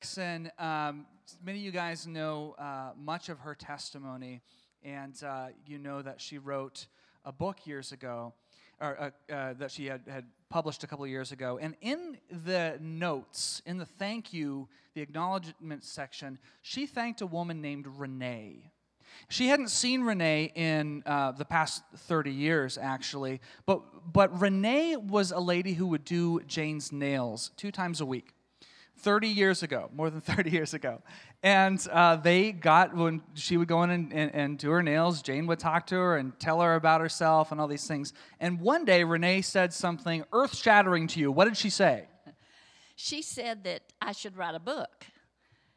Jackson, um, many of you guys know uh, much of her testimony, and uh, you know that she wrote a book years ago, or uh, uh that she had, had published a couple of years ago. And in the notes, in the thank you, the acknowledgement section, she thanked a woman named Renee. She hadn't seen Renee in uh, the past 30 years, actually, but, but Renee was a lady who would do Jane's nails two times a week. 30 years ago, more than 30 years ago. And uh, they got, when she would go in and, and, and, do her nails, Jane would talk to her and tell her about herself and all these things. And one day, Renee said something earth shattering to you. What did she say? She said that I should write a book.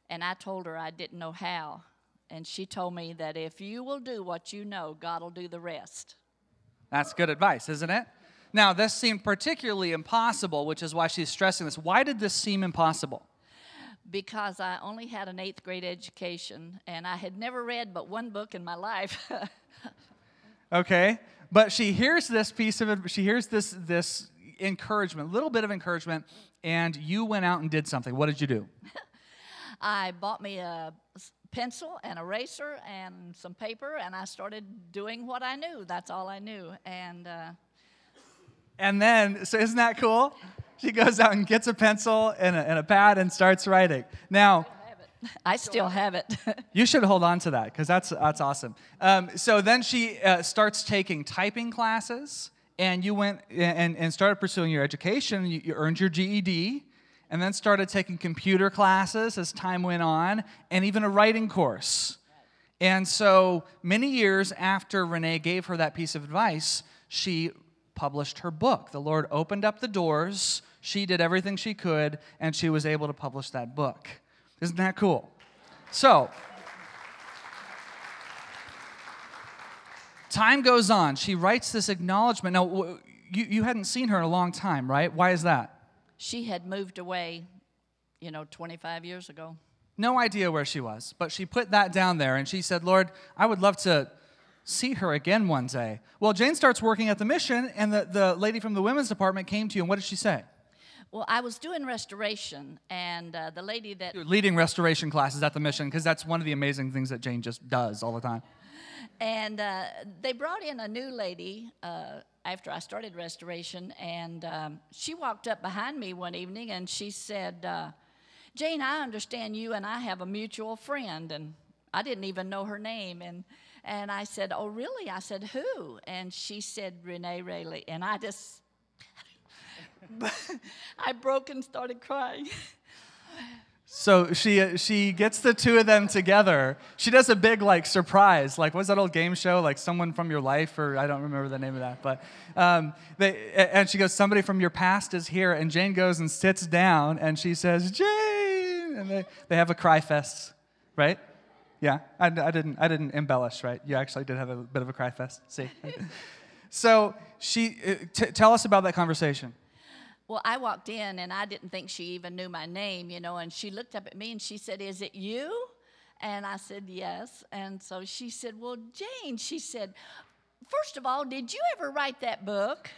And I told her I didn't know how. And she told me that if you will do what you know, God will do the rest. That's good advice, isn't it? Now, this seemed particularly impossible, which is why she's stressing this. Why did this seem impossible? Because I only had an eighth grade education and I had never read but one book in my life. okay, but she hears this piece of it, she hears this, this encouragement, a little bit of encouragement, and you went out and did something. What did you do? I bought me a pencil and eraser and some paper, and I started doing what I knew. That's all I knew. And uh, and then, so isn't that cool? She goes out and gets a pencil and a, and a pad and starts writing. Now, I still have it. you should hold on to that because that's, that's awesome. Um, so then she uh, starts taking typing classes, and you went and, and started pursuing your education. You, you earned your GED, and then started taking computer classes as time went on, and even a writing course. And so many years after Renee gave her that piece of advice, she published her book. The Lord opened up the doors, she did everything she could, and she was able to publish that book. Isn't that cool? So, time goes on. She writes this acknowledgement. Now, you, you hadn't seen her in a long time, right? Why is that? She had moved away, you know, 25 years ago. No idea where she was, but she put that down there and she said, Lord, I would love to see her again one day. Well, Jane starts working at the mission, and the, the lady from the women's department came to you, and what did she say? Well, I was doing restoration, and uh, the lady that. You're leading restoration classes at the mission, because that's one of the amazing things that Jane just does all the time. And uh, they brought in a new lady uh, after I started restoration, and um, she walked up behind me one evening and she said, uh, Jane, I understand you and I have a mutual friend. And I didn't even know her name. And and I said, Oh, really? I said, Who? And she said, Renee Rayleigh. And I just, I broke and started crying. So she she gets the two of them together. She does a big like surprise, like what's that old game show, like someone from your life, or I don't remember the name of that. But um, they and she goes, somebody from your past is here, and Jane goes and sits down, and she says, Jane, and they they have a cry fest, right? Yeah, I, I, didn't. I didn't embellish, right? You actually did have a bit of a cry fest. See. so she, uh, t- tell us about that conversation. Well, I walked in and I didn't think she even knew my name, you know. And she looked up at me and she said, "Is it you?" And I said, "Yes." And so she said, "Well, Jane," she said, first of all, did you ever write that book?"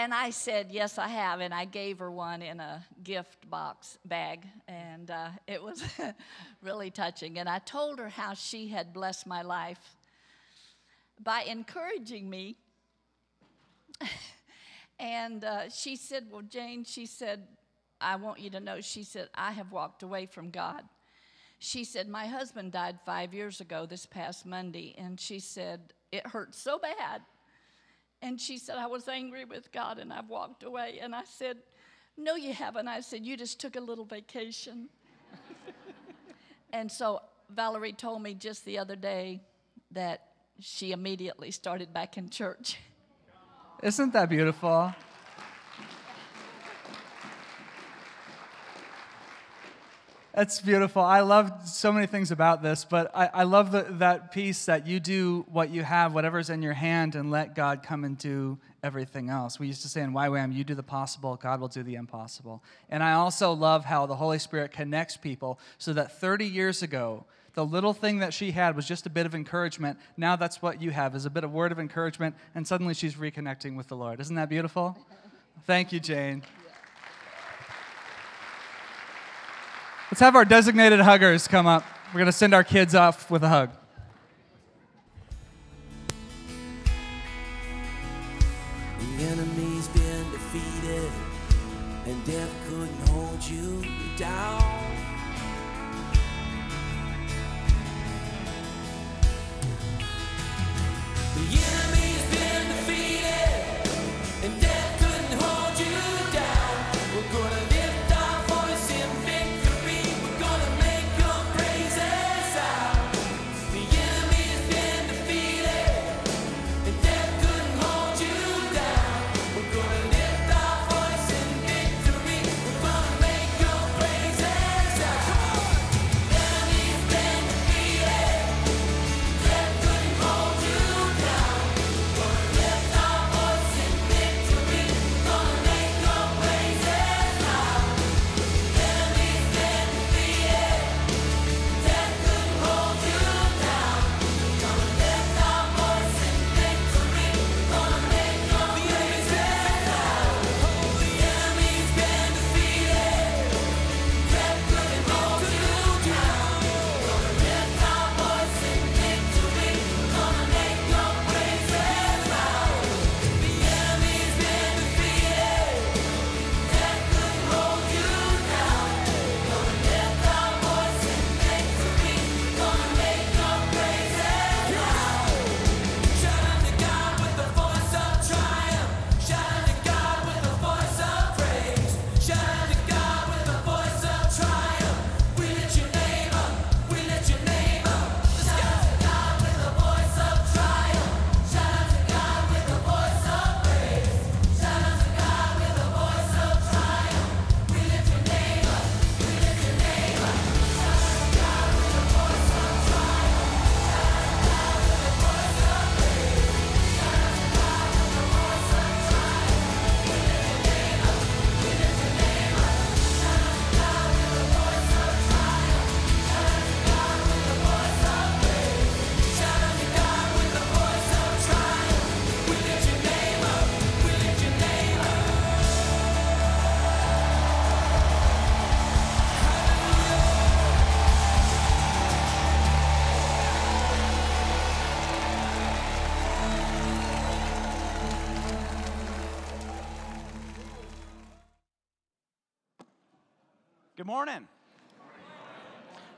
And I said, Yes, I have. And I gave her one in a gift box bag. And uh, it was really touching. And I told her how she had blessed my life by encouraging me. and uh, she said, Well, Jane, she said, I want you to know, she said, I have walked away from God. She said, My husband died five years ago this past Monday. And she said, It hurt so bad. And she said, I was angry with God and I've walked away. And I said, No, you haven't. I said, You just took a little vacation. and so Valerie told me just the other day that she immediately started back in church. Isn't that beautiful? That's beautiful. I love so many things about this, but I, I love the, that piece that you do what you have, whatever's in your hand, and let God come and do everything else. We used to say in YWAM, you do the possible, God will do the impossible. And I also love how the Holy Spirit connects people so that 30 years ago, the little thing that she had was just a bit of encouragement. Now that's what you have is a bit of word of encouragement, and suddenly she's reconnecting with the Lord. Isn't that beautiful? Thank you, Jane. Let's have our designated huggers come up. We're going to send our kids off with a hug. The enemy's been defeated, and death couldn't hold you down.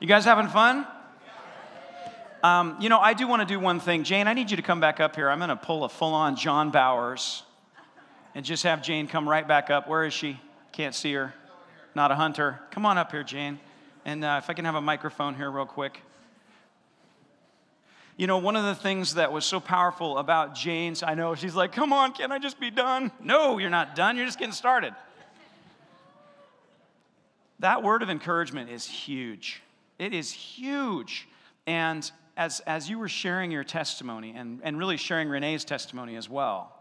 You guys having fun? Um, you know, I do want to do one thing. Jane, I need you to come back up here. I'm going to pull a full on John Bowers and just have Jane come right back up. Where is she? Can't see her. Not a hunter. Come on up here, Jane. And uh, if I can have a microphone here, real quick. You know, one of the things that was so powerful about Jane's, I know she's like, come on, can I just be done? No, you're not done. You're just getting started. That word of encouragement is huge. It is huge. And as, as you were sharing your testimony and, and really sharing Renee's testimony as well,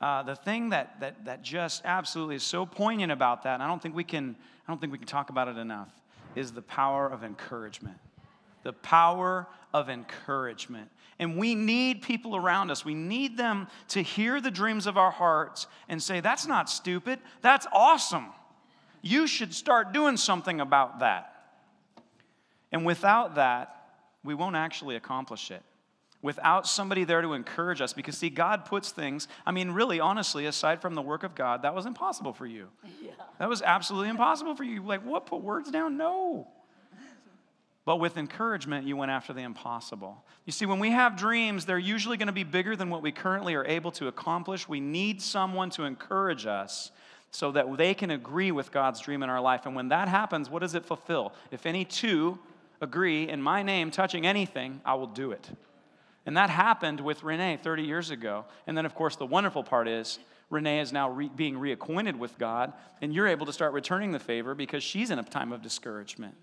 uh, the thing that, that, that just absolutely is so poignant about that, and I don't think we can, I don't think we can talk about it enough, is the power of encouragement. The power of encouragement. And we need people around us. We need them to hear the dreams of our hearts and say, that's not stupid, that's awesome. You should start doing something about that. And without that, we won't actually accomplish it. Without somebody there to encourage us, because see, God puts things, I mean, really, honestly, aside from the work of God, that was impossible for you. Yeah. That was absolutely impossible for you. Like, what? Put words down? No. But with encouragement, you went after the impossible. You see, when we have dreams, they're usually going to be bigger than what we currently are able to accomplish. We need someone to encourage us so that they can agree with God's dream in our life. And when that happens, what does it fulfill? If any two agree in my name touching anything, I will do it. And that happened with Renee 30 years ago. And then, of course, the wonderful part is Renee is now re- being reacquainted with God, and you're able to start returning the favor because she's in a time of discouragement.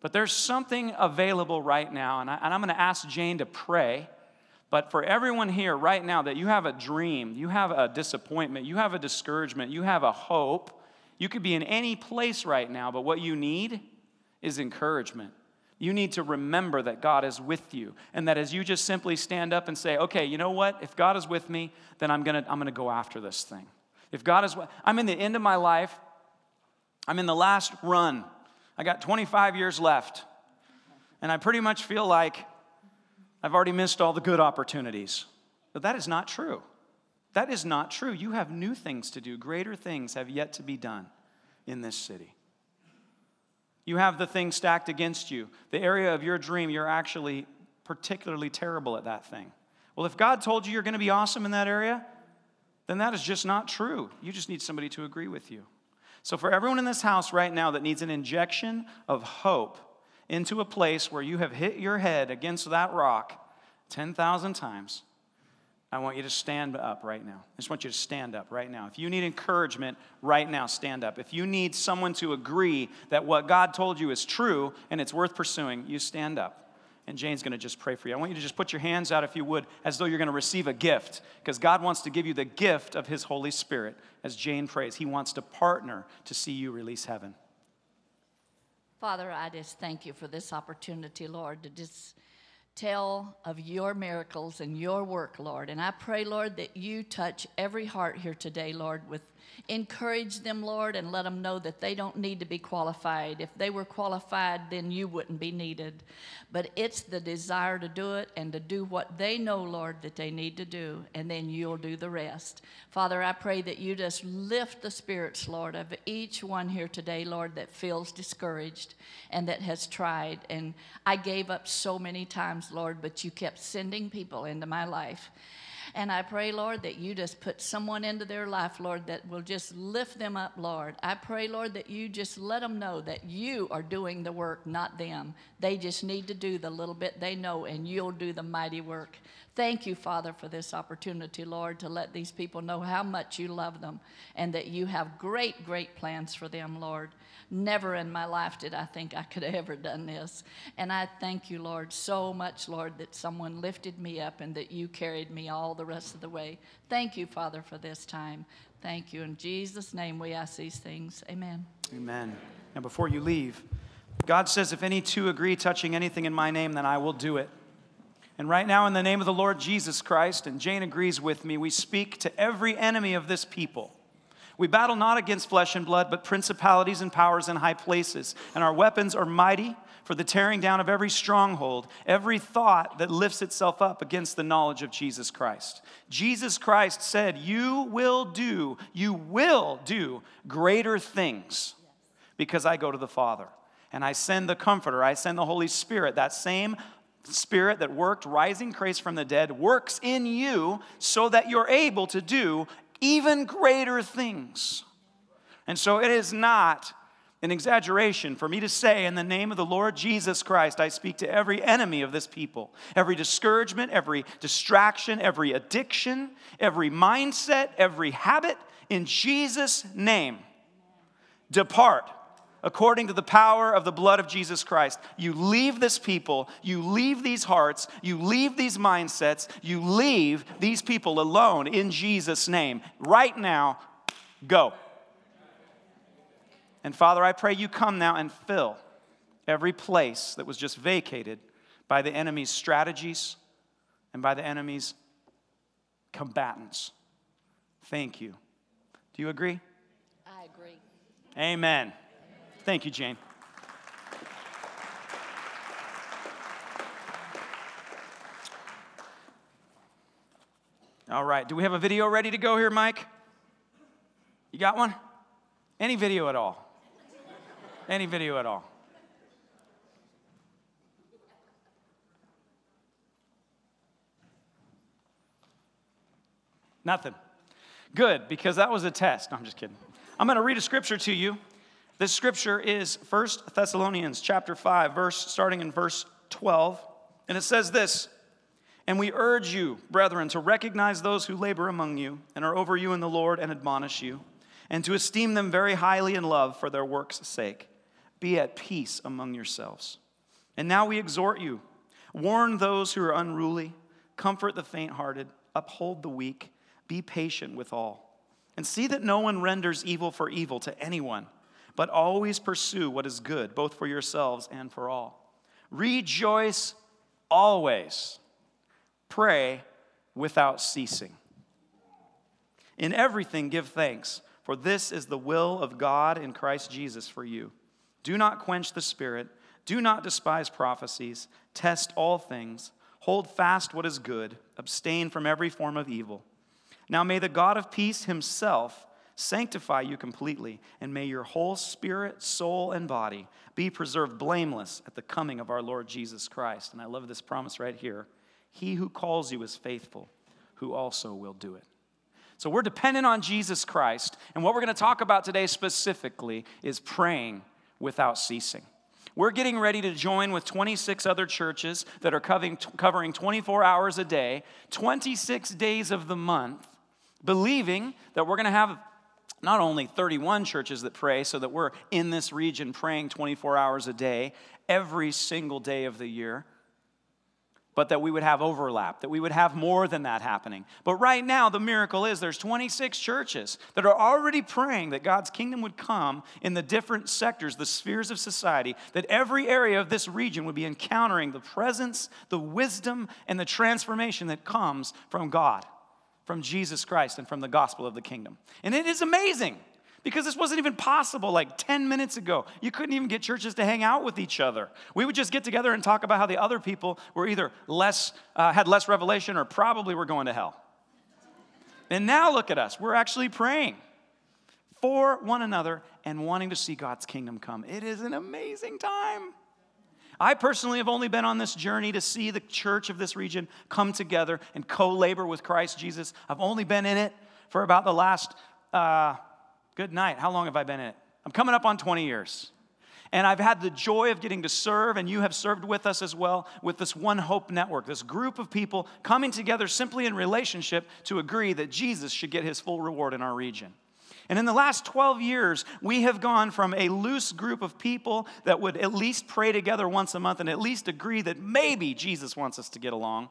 But there's something available right now, and, I, and I'm going to ask Jane to pray. But for everyone here right now, that you have a dream, you have a disappointment, you have a discouragement, you have a hope, you could be in any place right now, but what you need is encouragement. You need to remember that God is with you, and that as you just simply stand up and say, okay, you know what? If God is with me, then I'm gonna, I'm gonna go after this thing. If God is, I'm in the end of my life, I'm in the last run I got 25 years left. And I pretty much feel like I've already missed all the good opportunities. But that is not true. That is not true. You have new things to do, greater things have yet to be done in this city. You have the thing stacked against you. The area of your dream, you're actually particularly terrible at that thing. Well, if God told you you're going to be awesome in that area, then that is just not true. You just need somebody to agree with you. So, for everyone in this house right now that needs an injection of hope into a place where you have hit your head against that rock 10,000 times, I want you to stand up right now. I just want you to stand up right now. If you need encouragement right now, stand up. If you need someone to agree that what God told you is true and it's worth pursuing, you stand up. And Jane's going to just pray for you. I want you to just put your hands out, if you would, as though you're going to receive a gift, because God wants to give you the gift of His Holy Spirit. As Jane prays, He wants to partner to see you release heaven. Father, I just thank you for this opportunity, Lord, to just tell of your miracles and your work, Lord. And I pray, Lord, that you touch every heart here today, Lord, with encourage them, Lord, and let them know that they don't need to be qualified. If they were qualified, then you wouldn't be needed. But it's the desire to do it and to do what they know, Lord, that they need to do, and then you'll do the rest. Father, I pray that you just lift the spirits, Lord, of each one here today, Lord, that feels discouraged and that has tried. And I gave up so many times, Lord, but you kept sending people into my life. And I pray, Lord, that you just put someone into their life, Lord, that will just lift them up, Lord. I pray, Lord, that you just let them know that you are doing the work, not them. They just need to do the little bit they know, and you'll do the mighty work. Thank you, Father, for this opportunity, Lord, to let these people know how much you love them and that you have great, great plans for them, Lord. Never in my life did I think I could have ever done this. And I thank you, Lord, so much, Lord, that someone lifted me up and that you carried me all the rest of the way. Thank you, Father, for this time. Thank you. In Jesus' name we ask these things. Amen. Amen. Now, before you leave, God says, If any two agree touching anything in my name, then I will do it. And right now, in the name of the Lord Jesus Christ, and Jane agrees with me, we speak to every enemy of this people. We battle not against flesh and blood, but principalities and powers in high places. And our weapons are mighty for the tearing down of every stronghold, every thought that lifts itself up against the knowledge of Jesus Christ. Jesus Christ said, You will do, you will do greater things because I go to the Father. And I send the Comforter, I send the Holy Spirit, that same Spirit that worked rising Christ from the dead works in you so that you're able to do even greater things. And so it is not an exaggeration for me to say, in the name of the Lord Jesus Christ, I speak to every enemy of this people, every discouragement, every distraction, every addiction, every mindset, every habit, in Jesus' name. Depart according to the power of the blood of Jesus Christ. You leave this people, you leave these hearts, you leave these mindsets, you leave these people alone in Jesus' name. Right now, go. And Father, I pray you come now and fill every place that was just vacated by the enemy's strategies and by the enemy's combatants. Thank you. Do you agree? I agree. Amen. Thank you, Jane. All right. Do we have a video ready to go here, Mike? You got one? Any video at all? Any video at all? Nothing. Good, because that was a test. No, I'm just kidding. I'm going to read a scripture to you. This scripture is 1 Thessalonians chapter 5, verse starting in verse 12. And it says this And we urge you, brethren, to recognize those who labor among you and are over you in the Lord and admonish you, and to esteem them very highly in love for their work's sake. Be at peace among yourselves. And now we exhort you warn those who are unruly, comfort the faint hearted, uphold the weak, be patient with all. And see that no one renders evil for evil to anyone, but always pursue what is good, both for yourselves and for all. Rejoice always, pray without ceasing. In everything, give thanks, for this is the will of God in Christ Jesus for you. Do not quench the spirit. Do not despise prophecies. Test all things. Hold fast what is good. Abstain from every form of evil. Now may the God of peace himself sanctify you completely, and may your whole spirit, soul, and body be preserved blameless at the coming of our Lord Jesus Christ. And I love this promise right here. He who calls you is faithful, who also will do it. So we're dependent on Jesus Christ. And what we're going to talk about today specifically is praying without ceasing. We're getting ready to join with 26 other churches that are covering, covering 24 hours a day, 26 days of the month, believing that we're going to have not only 31 churches that pray, so that we're in this region praying 24 hours a day, every single day of the year, but that we would have overlap, that we would have more than that happening. But right now, the miracle is there's 26 churches that are already praying that God's kingdom would come in the different sectors, the spheres of society, that every area of this region would be encountering the presence, the wisdom, and the transformation that comes from God, from Jesus Christ, and from the gospel of the kingdom. And it is amazing because this wasn't even possible like 10 minutes ago. You couldn't even get churches to hang out with each other. We would just get together and talk about how the other people were either less, uh, had less revelation or probably were going to hell. And now look at us. We're actually praying for one another and wanting to see God's kingdom come. It is an amazing time. I personally have only been on this journey to see the church of this region come together and co labor with Christ Jesus. I've only been in it for about the last uh, Good night. How long have I been in it? I'm coming up on 20 years. And I've had the joy of getting to serve, and you have served with us as well, with this One Hope Network, this group of people coming together simply in relationship to agree that Jesus should get his full reward in our region. And in the last 12 years, we have gone from a loose group of people that would at least pray together once a month and at least agree that maybe Jesus wants us to get along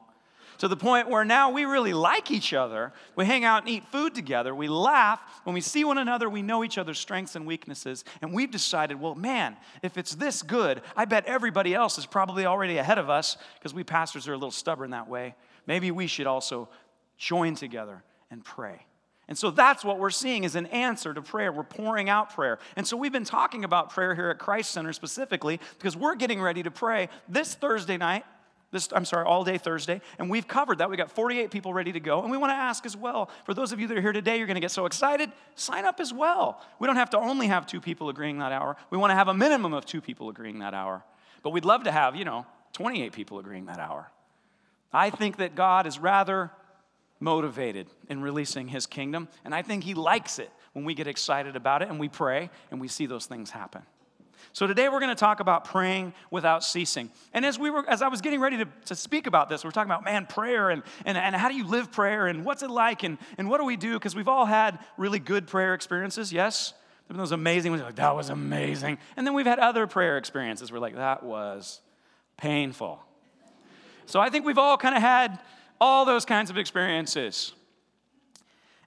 to the point where now we really like each other. We hang out and eat food together. We laugh. When we see one another, we know each other's strengths and weaknesses. And we've decided, well, man, if it's this good, I bet everybody else is probably already ahead of us because we pastors are a little stubborn that way. Maybe we should also join together and pray. And so that's what we're seeing is an answer to prayer. We're pouring out prayer. And so we've been talking about prayer here at Christ Center specifically because we're getting ready to pray this Thursday night this, I'm sorry, all day Thursday. And we've covered that. We got 48 people ready to go. And we want to ask as well for those of you that are here today, you're going to get so excited, sign up as well. We don't have to only have two people agreeing that hour. We want to have a minimum of two people agreeing that hour. But we'd love to have, you know, 28 people agreeing that hour. I think that God is rather motivated in releasing his kingdom. And I think he likes it when we get excited about it and we pray and we see those things happen. So today we're going to talk about praying without ceasing. And as we were, as I was getting ready to, to speak about this, we're talking about man prayer and, and, and how do you live prayer and what's it like and, and what do we do? Because we've all had really good prayer experiences, yes? Been those amazing ones, like, that was amazing. And then we've had other prayer experiences where like, that was painful. So I think we've all kind of had all those kinds of experiences.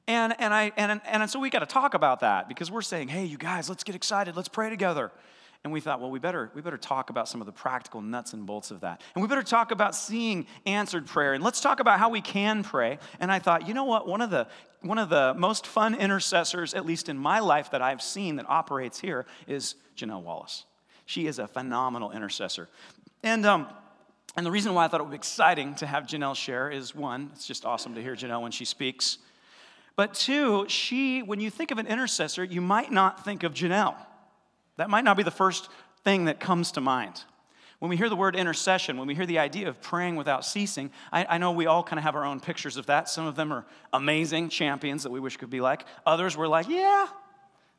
And, and, I, and, and so we got to talk about that because we're saying, hey, you guys, let's get excited. Let's pray together. And we thought, well, we better, we better talk about some of the practical nuts and bolts of that. And we better talk about seeing answered prayer. And let's talk about how we can pray. And I thought, you know what? One of the, one of the most fun intercessors, at least in my life, that I've seen that operates here is Janelle Wallace. She is a phenomenal intercessor. And, um, and the reason why I thought it would be exciting to have Janelle share is one, it's just awesome to hear Janelle when she speaks. But two, she, when you think of an intercessor, you might not think of Janelle. That might not be the first thing that comes to mind. When we hear the word intercession, when we hear the idea of praying without ceasing, I, I know we all kind of have our own pictures of that. Some of them are amazing champions that we wish could be like. Others were like, yeah,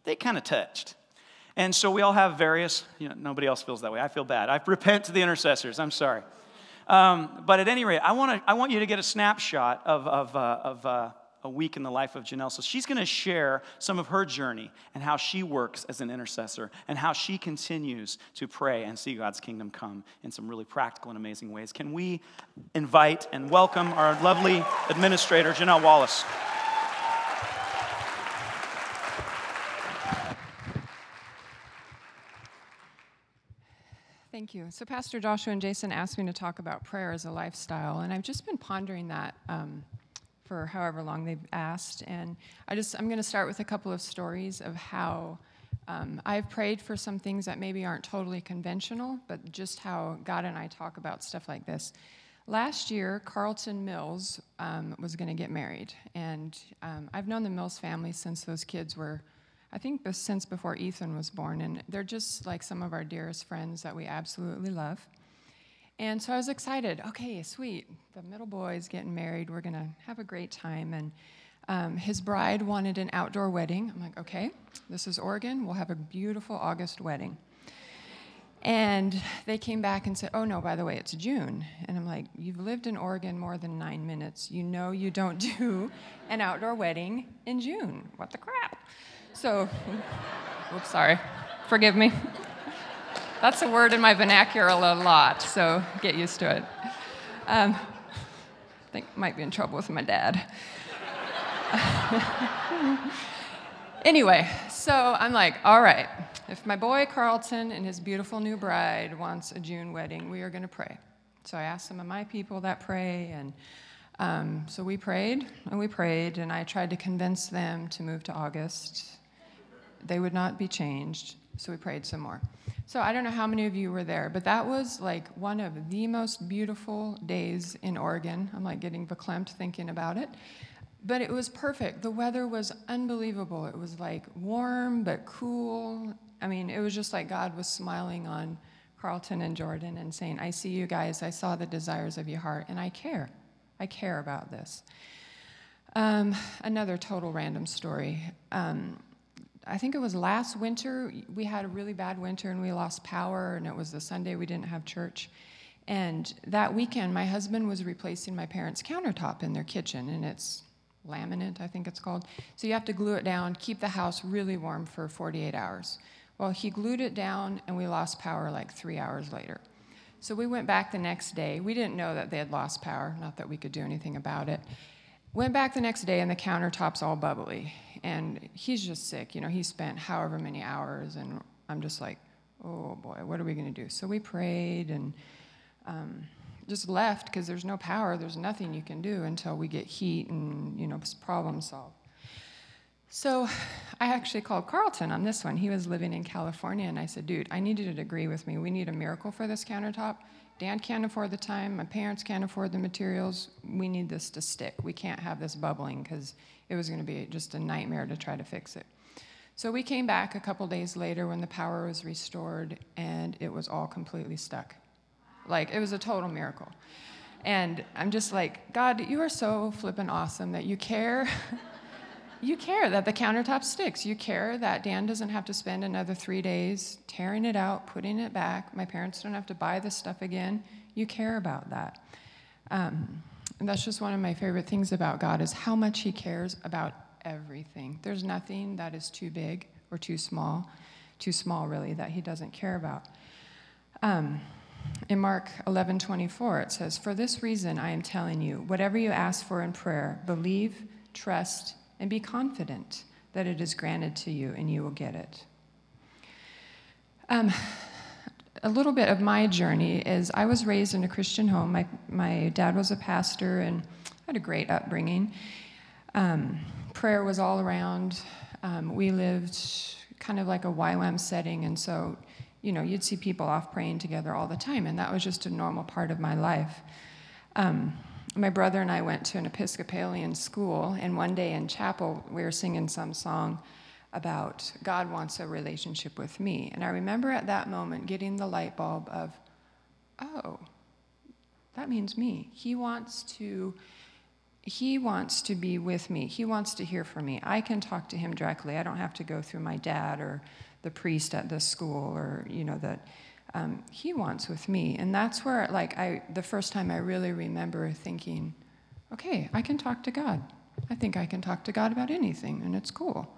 they kind of touched. And so we all have various, you know, nobody else feels that way. I feel bad. I repent to the intercessors. I'm sorry. Um, but at any rate, I, wanna, I want you to get a snapshot of, of, uh, of uh, a week in the life of Janelle. So she's going to share some of her journey and how she works as an intercessor and how she continues to pray and see God's kingdom come in some really practical and amazing ways. Can we invite and welcome our lovely administrator, Janelle Wallace? Thank you. So, Pastor Joshua and Jason asked me to talk about prayer as a lifestyle, and I've just been pondering that um, for however long they've asked. And I just, I'm going to start with a couple of stories of how Um, I've prayed for some things that maybe aren't totally conventional, but just how God and I talk about stuff like this. Last year, Carlton Mills um, was going to get married, and um, I've known the Mills family since those kids were, I think, since before Ethan was born, and they're just like some of our dearest friends that we absolutely love. And so I was excited. Okay, sweet. The middle boy is getting married. We're going to have a great time. And um, his bride wanted an outdoor wedding. I'm like, okay, this is Oregon. We'll have a beautiful August wedding. And they came back and said, oh, no, by the way, it's June. And I'm like, you've lived in Oregon more than nine minutes. You know you don't do an outdoor wedding in June. What the crap? So, oops, sorry. Forgive me. That's a word in my vernacular a lot, so get used to it. Um, I think I might be in trouble with my dad. anyway, so I'm like, all right, if my boy Carlton and his beautiful new bride wants a June wedding, we are going to pray. So I asked some of my people that pray, and um, so we prayed and we prayed, and I tried to convince them to move to August. They would not be changed, so we prayed some more. So I don't know how many of you were there, but that was like one of the most beautiful days in Oregon. I'm like getting verklempt thinking about it. But it was perfect. The weather was unbelievable. It was like warm but cool. I mean, it was just like God was smiling on Carlton and Jordan and saying, I see you guys. I saw the desires of your heart, and I care. I care about this. Um, another total random story. Um, I think it was last winter. We had a really bad winter and we lost power, and it was the Sunday we didn't have church. And that weekend, my husband was replacing my parents' countertop in their kitchen, and it's laminate, I think it's called. So you have to glue it down, keep the house really warm for 48 hours. Well, he glued it down, and we lost power like three hours later. So we went back the next day. We didn't know that they had lost power, not that we could do anything about it. Went back the next day, and the countertop's all bubbly. And he's just sick. You know, he spent however many hours, and I'm just like, oh boy, what are we going to do? So we prayed and um, just left because there's no power. There's nothing you can do until we get heat and, you know, problem solved. So I actually called Carlton on this one. He was living in California, and I said, dude, I need you to agree with me. We need a miracle for this countertop. Dan can't afford the time. My parents can't afford the materials. We need this to stick. We can't have this bubbling because it was going to be just a nightmare to try to fix it. So we came back a couple days later when the power was restored, and it was all completely stuck. Like, it was a total miracle. And I'm just like, God, you are so flippin' awesome that you care. you care that the countertop sticks. You care that Dan doesn't have to spend another three days tearing it out, putting it back. My parents don't have to buy this stuff again. You care about that. Um, and that's just one of my favorite things about God is how much He cares about everything. There's nothing that is too big or too small, too small really, that He doesn't care about. Um, in Mark 11:24 it says, "For this reason I am telling you, whatever you ask for in prayer, believe, trust, and be confident that it is granted to you and you will get it." Um, a little bit of my journey is I was raised in a Christian home. My, my dad was a pastor and had a great upbringing. Um, prayer was all around. Um, we lived kind of like a YWAM setting, and so, you know, you'd see people off praying together all the time, and that was just a normal part of my life. Um, my brother and I went to an Episcopalian school, and one day in chapel, we were singing some song about God wants a relationship with me. And I remember at that moment getting the light bulb of, oh, that means me. He wants to he wants to be with me. He wants to hear from me. I can talk to him directly. I don't have to go through my dad or the priest at the school or you know that um, he wants with me. And that's where like I the first time I really remember thinking, okay, I can talk to God. I think I can talk to God about anything, and it's cool.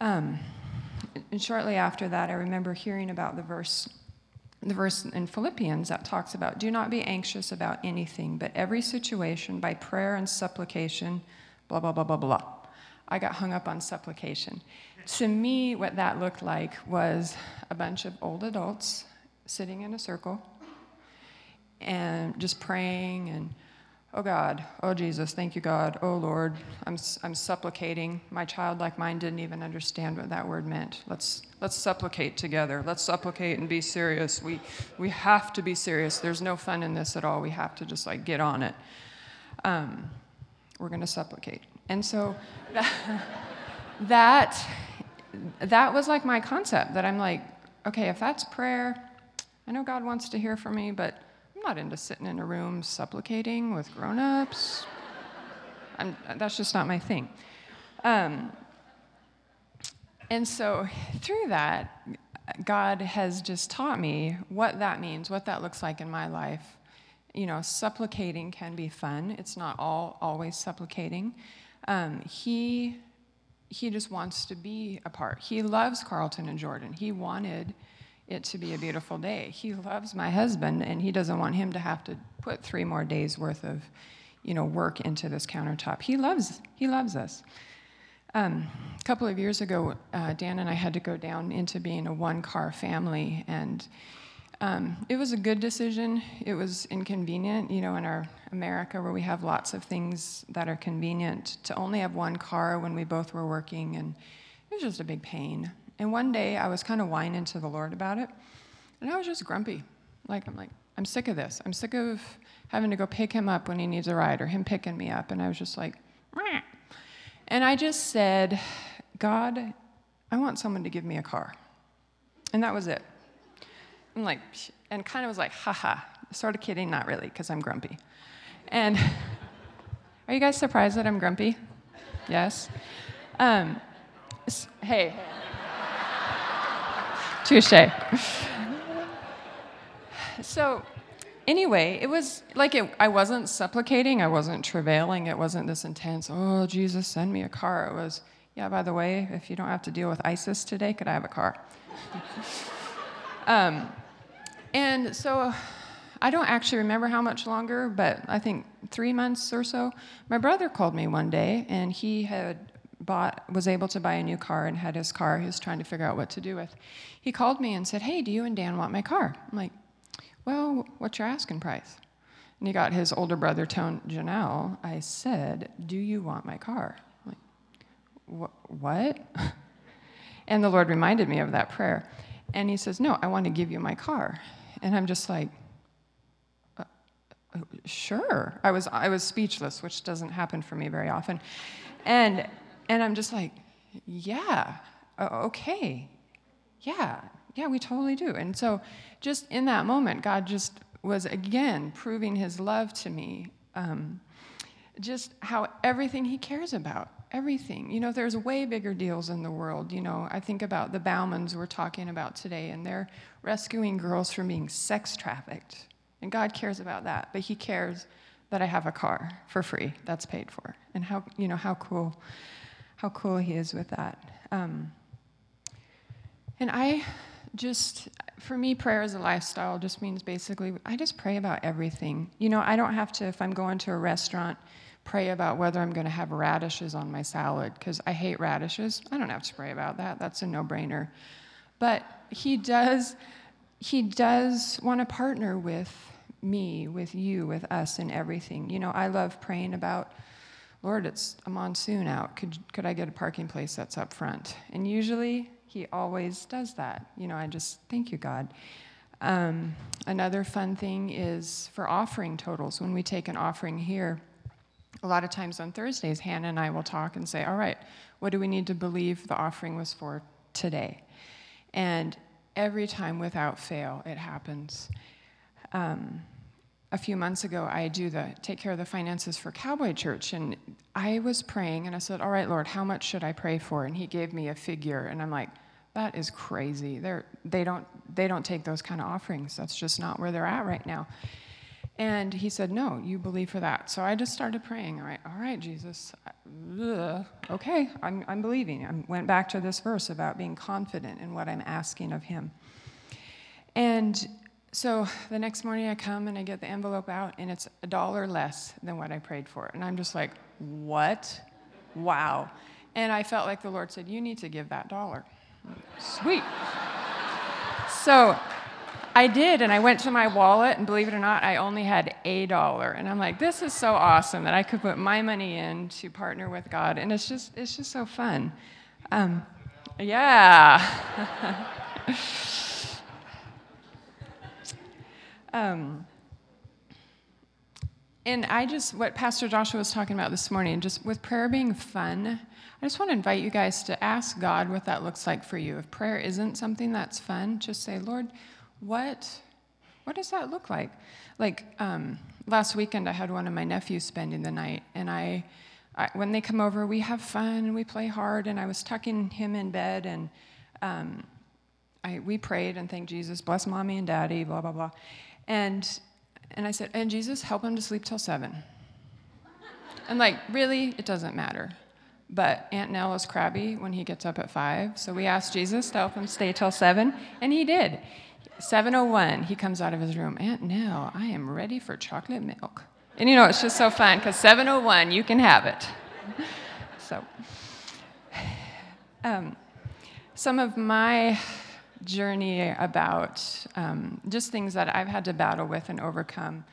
Um, and shortly after that, I remember hearing about the verse, the verse in Philippians that talks about, "Do not be anxious about anything, but every situation by prayer and supplication, blah blah blah blah blah." I got hung up on supplication. To me, what that looked like was a bunch of old adults sitting in a circle and just praying and Oh God, oh Jesus, thank you, God, oh Lord, I'm, I'm supplicating. My childlike mind didn't even understand what that word meant. Let's, let's supplicate together. Let's supplicate and be serious. We, we have to be serious. There's no fun in this at all. We have to just like get on it. Um, we're going to supplicate. And so that, that, that was like my concept that I'm like, okay, if that's prayer, I know God wants to hear from me, but I'm not into sitting in a room supplicating with grown-ups. That's just not my thing. Um, and so through that, God has just taught me what that means, what that looks like in my life. You know, supplicating can be fun. It's not all always supplicating. Um, he he just wants to be a part. He loves Carlton and Jordan. He wanted it to be a beautiful day. He loves my husband, and he doesn't want him to have to put three more days worth of, you know, work into this countertop. He loves he loves us. Um, a couple of years ago, uh, Dan and I had to go down into being a one-car family, and um, it was a good decision. It was inconvenient, you know, in our America where we have lots of things that are convenient. To only have one car when we both were working, and it was just a big pain. And one day, I was kind of whining to the Lord about it, and I was just grumpy. Like I'm like, I'm sick of this. I'm sick of having to go pick him up when he needs a ride, or him picking me up. And I was just like, Meh. and I just said, God, I want someone to give me a car, and that was it. I'm like, and kind of was like, haha, sort of kidding, not really, because I'm grumpy. And are you guys surprised that I'm grumpy? Yes. Um, hey. Touche. So, anyway, it was like it, I wasn't supplicating, I wasn't travailing, it wasn't this intense, oh, Jesus, send me a car. It was, yeah, by the way, if you don't have to deal with ISIS today, could I have a car? Um, and so I don't actually remember how much longer, but I think three months or so. My brother called me one day, and he had bought, was able to buy a new car and had his car. He was trying to figure out what to do with. He called me and said, "Hey, do you and Dan want my car?" I'm like, "Well, what's your asking price?" And he got his older brother, Tone Janelle. I said, "Do you want my car?" I'm like, what? And the Lord reminded me of that prayer. And he says, No, I want to give you my car. And I'm just like, "Uh, uh, Sure. I was, I was speechless, which doesn't happen for me very often. And, and I'm just like, Yeah, okay. Yeah, yeah, we totally do. And so, just in that moment, God just was again proving his love to me. Um, just how everything he cares about, everything. You know, there's way bigger deals in the world. You know, I think about the Baumans we're talking about today, and they're rescuing girls from being sex trafficked. And God cares about that, but he cares that I have a car for free that's paid for. And how, you know, how cool, how cool he is with that. Um, and I just, for me, prayer as a lifestyle just means basically, I just pray about everything. You know, I don't have to, if I'm going to a restaurant, pray about whether I'm going to have radishes on my salad, because I hate radishes. I don't have to pray about that. That's a no brainer. But he does, he does want to partner with me, with you, with us in everything. You know, I love praying about, Lord, it's a monsoon out. Could, could I get a parking place that's up front? And usually he always does that. You know, I just thank you, God. Um, another fun thing is for offering totals. When we take an offering here, a lot of times on Thursdays, Hannah and I will talk and say, All right, what do we need to believe the offering was for today? And every time without fail, it happens. Um, a few months ago, I do the take care of the finances for Cowboy Church, and I was praying, and I said, "All right, Lord, how much should I pray for?" And He gave me a figure, and I'm like, "That is crazy. They're they don't they don't take those kind of offerings. That's just not where they're at right now." And He said, "No, you believe for that." So I just started praying. All right, all right, Jesus. Ugh, okay, I'm I'm believing. I went back to this verse about being confident in what I'm asking of Him. And so the next morning I come and I get the envelope out and it's a dollar less than what I prayed for. And I'm just like, what? Wow. And I felt like the Lord said, You need to give that dollar. Sweet. So I did, and I went to my wallet, and believe it or not, I only had a dollar. And I'm like, this is so awesome that I could put my money in to partner with God, and it's just, it's just so fun. Um, yeah. um, and I just, what Pastor Joshua was talking about this morning, just with prayer being fun, I just want to invite you guys to ask God what that looks like for you. If prayer isn't something that's fun, just say, Lord, what, what does that look like? Like um, last weekend, I had one of my nephews spending the night, and I, I, when they come over, we have fun and we play hard, and I was tucking him in bed, and um, I, we prayed and thanked Jesus, bless mommy and daddy, blah, blah, blah. And, and I said, and Jesus, help him to sleep till seven. and like, really, it doesn't matter. But Aunt Nell is crabby when he gets up at five, so we asked Jesus to help him stay till seven, and he did. 701, he comes out of his room, Aunt Nell, I am ready for chocolate milk. And you know, it's just so fun because 701, you can have it. so, um, some of my journey about um, just things that I've had to battle with and overcome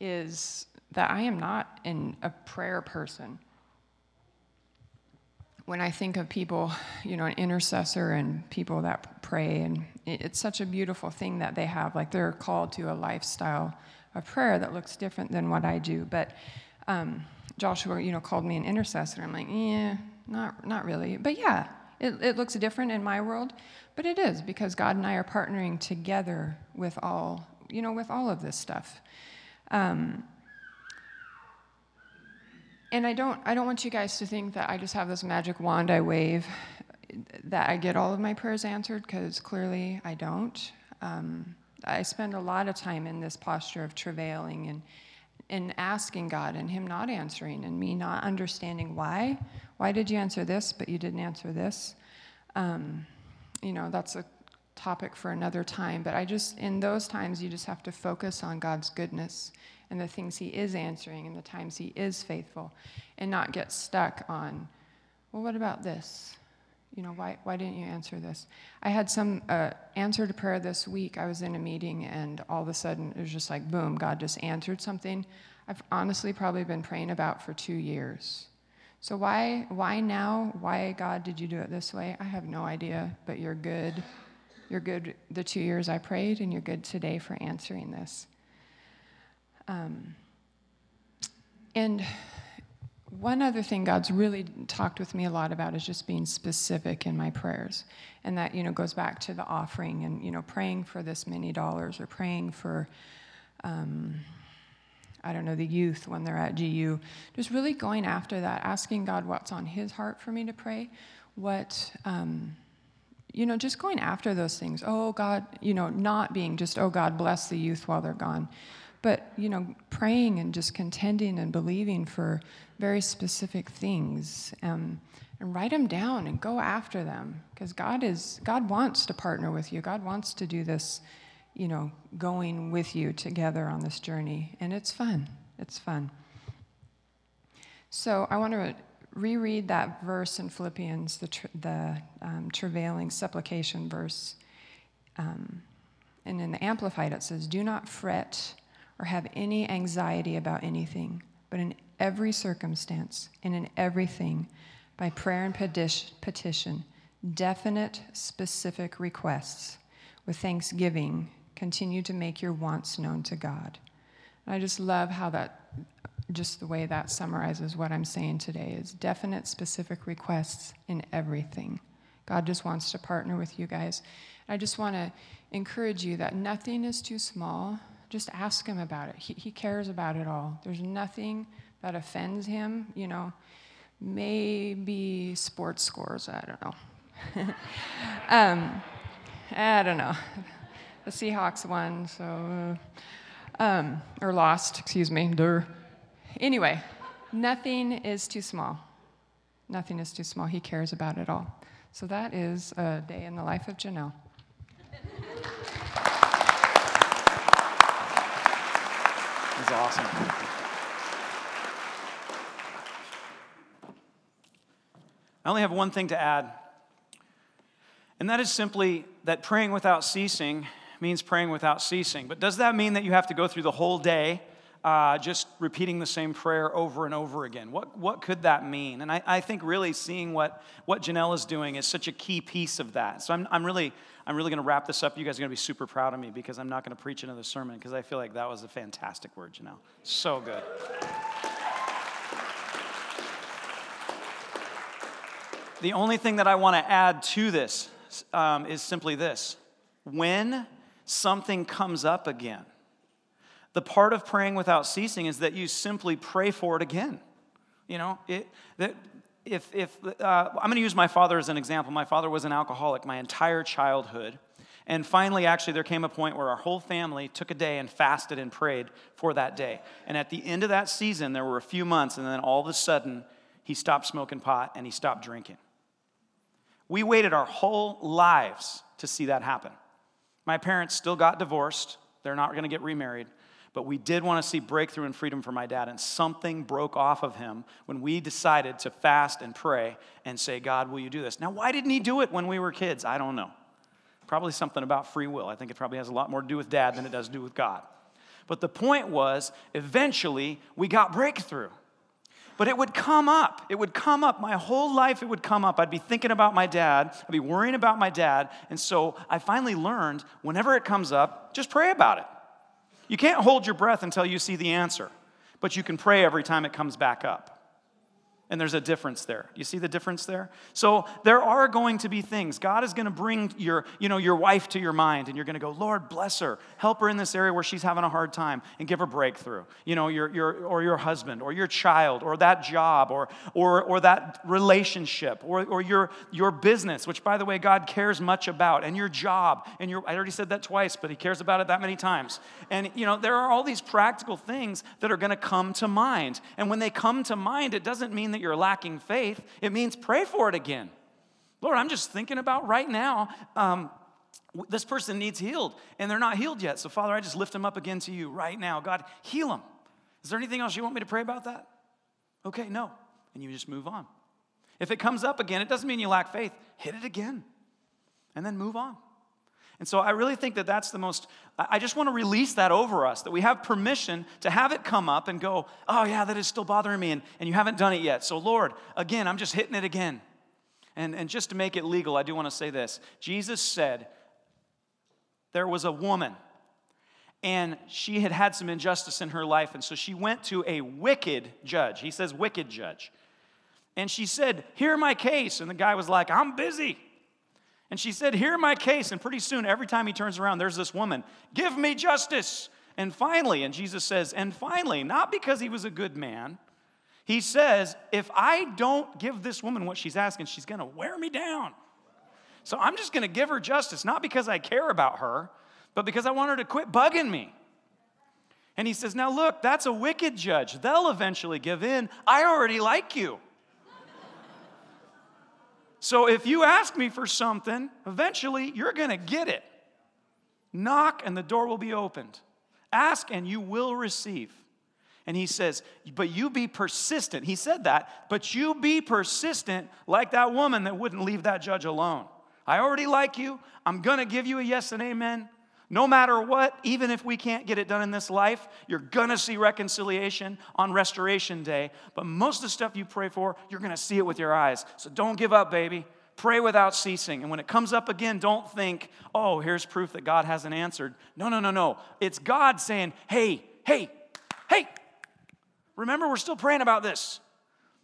is that I am not in a prayer person. When I think of people, you know, an intercessor and people that pray, and it's such a beautiful thing that they have. Like they're called to a lifestyle of prayer that looks different than what I do. But um, Joshua, you know, called me an intercessor. I'm like, yeah, not, not really. But yeah, it, it looks different in my world, but it is because God and I are partnering together with all, you know, with all of this stuff. Um, and I don't, I don't want you guys to think that I just have this magic wand I wave, that I get all of my prayers answered, because clearly I don't. Um, I spend a lot of time in this posture of travailing and, and asking God and Him not answering and me not understanding why. Why did you answer this, but you didn't answer this? Um, you know, that's a topic for another time. But I just, in those times, you just have to focus on God's goodness and the things He is answering and the times He is faithful and not get stuck on, well, what about this? You know, why, why didn't you answer this? I had some uh, answer to prayer this week. I was in a meeting and all of a sudden it was just like, boom, God just answered something I've honestly probably been praying about for two years. So why, why now? Why, God, did you do it this way? I have no idea, but you're good. You're good the two years I prayed, and you're good today for answering this. Um, and one other thing God's really talked with me a lot about is just being specific in my prayers. And that, you know, goes back to the offering and, you know, praying for this many dollars or praying for, um, I don't know, the youth when they're at GU. Just really going after that, asking God what's on His heart for me to pray, what, um, you know, just going after those things. Oh, God, you know, not being just, oh, God, bless the youth while they're gone. But, you know, praying and just contending and believing for very specific things. Um, and write them down and go after them because God is God wants to partner with you. God wants to do this, you know, going with you together on this journey, and it's fun. It's fun. So I want to reread that verse in Philippians, the the um, travailing supplication verse, um, and in the Amplified it says, "Do not fret or have any anxiety about anything, but in every circumstance and in everything." by prayer and petition, definite, specific requests. With thanksgiving, continue to make your wants known to God. And I just love how that, just the way that summarizes what I'm saying today is definite, specific requests in everything. God just wants to partner with you guys. I just want to encourage you that nothing is too small. Just ask Him about it. He, he cares about it all. There's nothing that offends Him, you know maybe sports scores. I don't know. um, I don't know. The Seahawks won, so uh, um, or lost. Excuse me. Anyway, nothing is too small. Nothing is too small. He cares about it all. So that is a day in the life of Janelle. That's awesome. I only have one thing to add, and that is simply that praying without ceasing means praying without ceasing. But does that mean that you have to go through the whole day uh, just repeating the same prayer over and over again? What, what could that mean? And I, I think really seeing what, what Janelle is doing is such a key piece of that. So I'm, I'm really, I'm really going to wrap this up. You guys are going to be super proud of me because I'm not going to preach another sermon because I feel like that was a fantastic word, Janelle. So good. The only thing that I want to add to this um, is simply this when something comes up again, the part of praying without ceasing is that you simply pray for it again. You know, it, that if, if uh, I'm going to use my father as an example. My father was an alcoholic my entire childhood. And finally, actually, there came a point where our whole family took a day and fasted and prayed for that day. And at the end of that season, there were a few months, and then all of a sudden, he stopped smoking pot and he stopped drinking. We waited our whole lives to see that happen. My parents still got divorced. They're not going to get remarried. But we did want to see breakthrough and freedom for my dad. And something broke off of him when we decided to fast and pray and say, God, will you do this? Now, why didn't he do it when we were kids? I don't know. Probably something about free will. I think it probably has a lot more to do with dad than it does to do with God. But the point was, eventually, we got breakthrough. But it would come up. It would come up. My whole life, it would come up. I'd be thinking about my dad. I'd be worrying about my dad. And so I finally learned whenever it comes up, just pray about it. You can't hold your breath until you see the answer, but you can pray every time it comes back up. And there's a difference there. You see the difference there? So there are going to be things. God is going to bring your, you know, your wife to your mind, and you're going to go, Lord, bless her. Help her in this area where she's having a hard time and give her breakthrough. You know, your, your, or your husband, or your child, or that job, or, or, or that relationship, or, or your, your business, which, by the way, God cares much about, and your job. And your, I already said that twice, but He cares about it that many times. And, you know, there are all these practical things that are going to come to mind. And when they come to mind, it doesn't mean that you're lacking faith, it means pray for it again. Lord, I'm just thinking about right now. Um, this person needs healed and they're not healed yet. So, Father, I just lift them up again to you right now. God, heal them. Is there anything else you want me to pray about that? Okay, no. And you just move on. If it comes up again, it doesn't mean you lack faith. Hit it again and then move on. And so I really think that that's the most, I just want to release that over us, that we have permission to have it come up and go, oh, yeah, that is still bothering me, and, and you haven't done it yet. So, Lord, again, I'm just hitting it again. And, and just to make it legal, I do want to say this Jesus said there was a woman, and she had had some injustice in her life, and so she went to a wicked judge. He says, wicked judge. And she said, Hear my case. And the guy was like, I'm busy. And she said, Hear my case. And pretty soon, every time he turns around, there's this woman, Give me justice. And finally, and Jesus says, And finally, not because he was a good man, he says, If I don't give this woman what she's asking, she's going to wear me down. So I'm just going to give her justice, not because I care about her, but because I want her to quit bugging me. And he says, Now look, that's a wicked judge. They'll eventually give in. I already like you. So if you ask me for something, eventually you're going to get it. Knock and the door will be opened. Ask and you will receive. And he says, But you be persistent. He said that, but you be persistent like that woman that wouldn't leave that judge alone. I already like you. I'm going to give you a yes and amen. No matter what, even if we can't get it done in this life, you're gonna see reconciliation on Restoration Day. But most of the stuff you pray for, you're gonna see it with your eyes. So don't give up, baby. Pray without ceasing. And when it comes up again, don't think, oh, here's proof that God hasn't answered. No, no, no, no. It's God saying, hey, hey, hey, remember, we're still praying about this.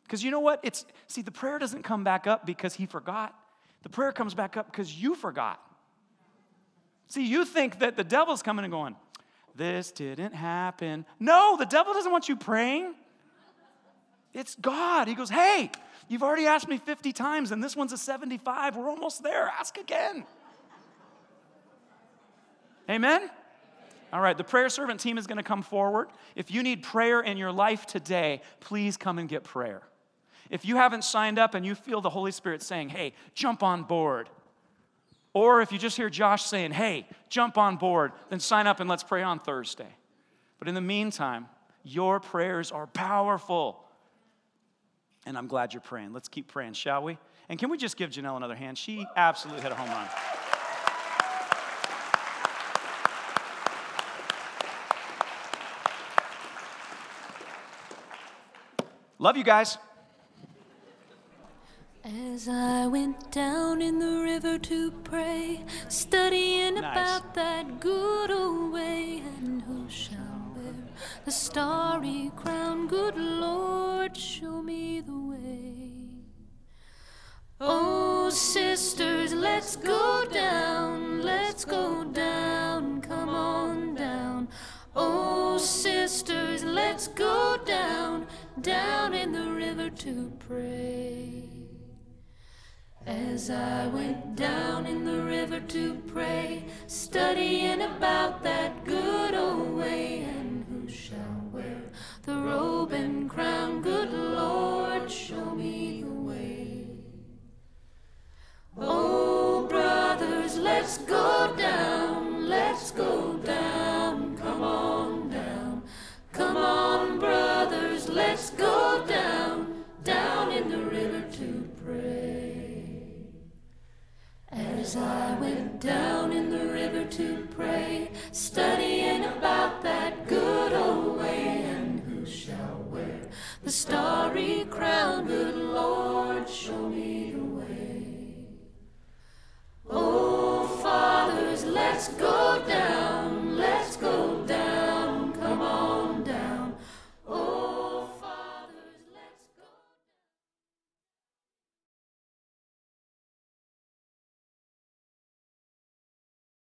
Because you know what? It's see, the prayer doesn't come back up because he forgot. The prayer comes back up because you forgot. See, you think that the devil's coming and going, This didn't happen. No, the devil doesn't want you praying. It's God. He goes, Hey, you've already asked me 50 times, and this one's a 75. We're almost there. Ask again. Amen? All right, the prayer servant team is going to come forward. If you need prayer in your life today, please come and get prayer. If you haven't signed up and you feel the Holy Spirit saying, hey, jump on board, or if you just hear Josh saying, hey, jump on board, then sign up and let's pray on Thursday. But in the meantime, your prayers are powerful. And I'm glad you're praying. Let's keep praying, shall we? And can we just give Janelle another hand? She absolutely hit a home run. Love you guys. As I went down in the river to pray, studying Nice. about that good old way, and who shall bear the starry crown? Good Lord, show me the way. Oh, sisters, let's go down, let's go down, come on down. Oh, sisters, let's go down, down in the river to pray. As I went down in the river to pray, studying about that good old way, and who shall wear the robe and crown? Good Lord, show me the way. Oh, brothers, let's go down, let's go down, come on down. Come on, brothers, let's go down, As I went down in the river to pray, studying about that good old way, and who shall wear the starry crown? Good Lord, show me the way. Oh, fathers, let's go down let's go down.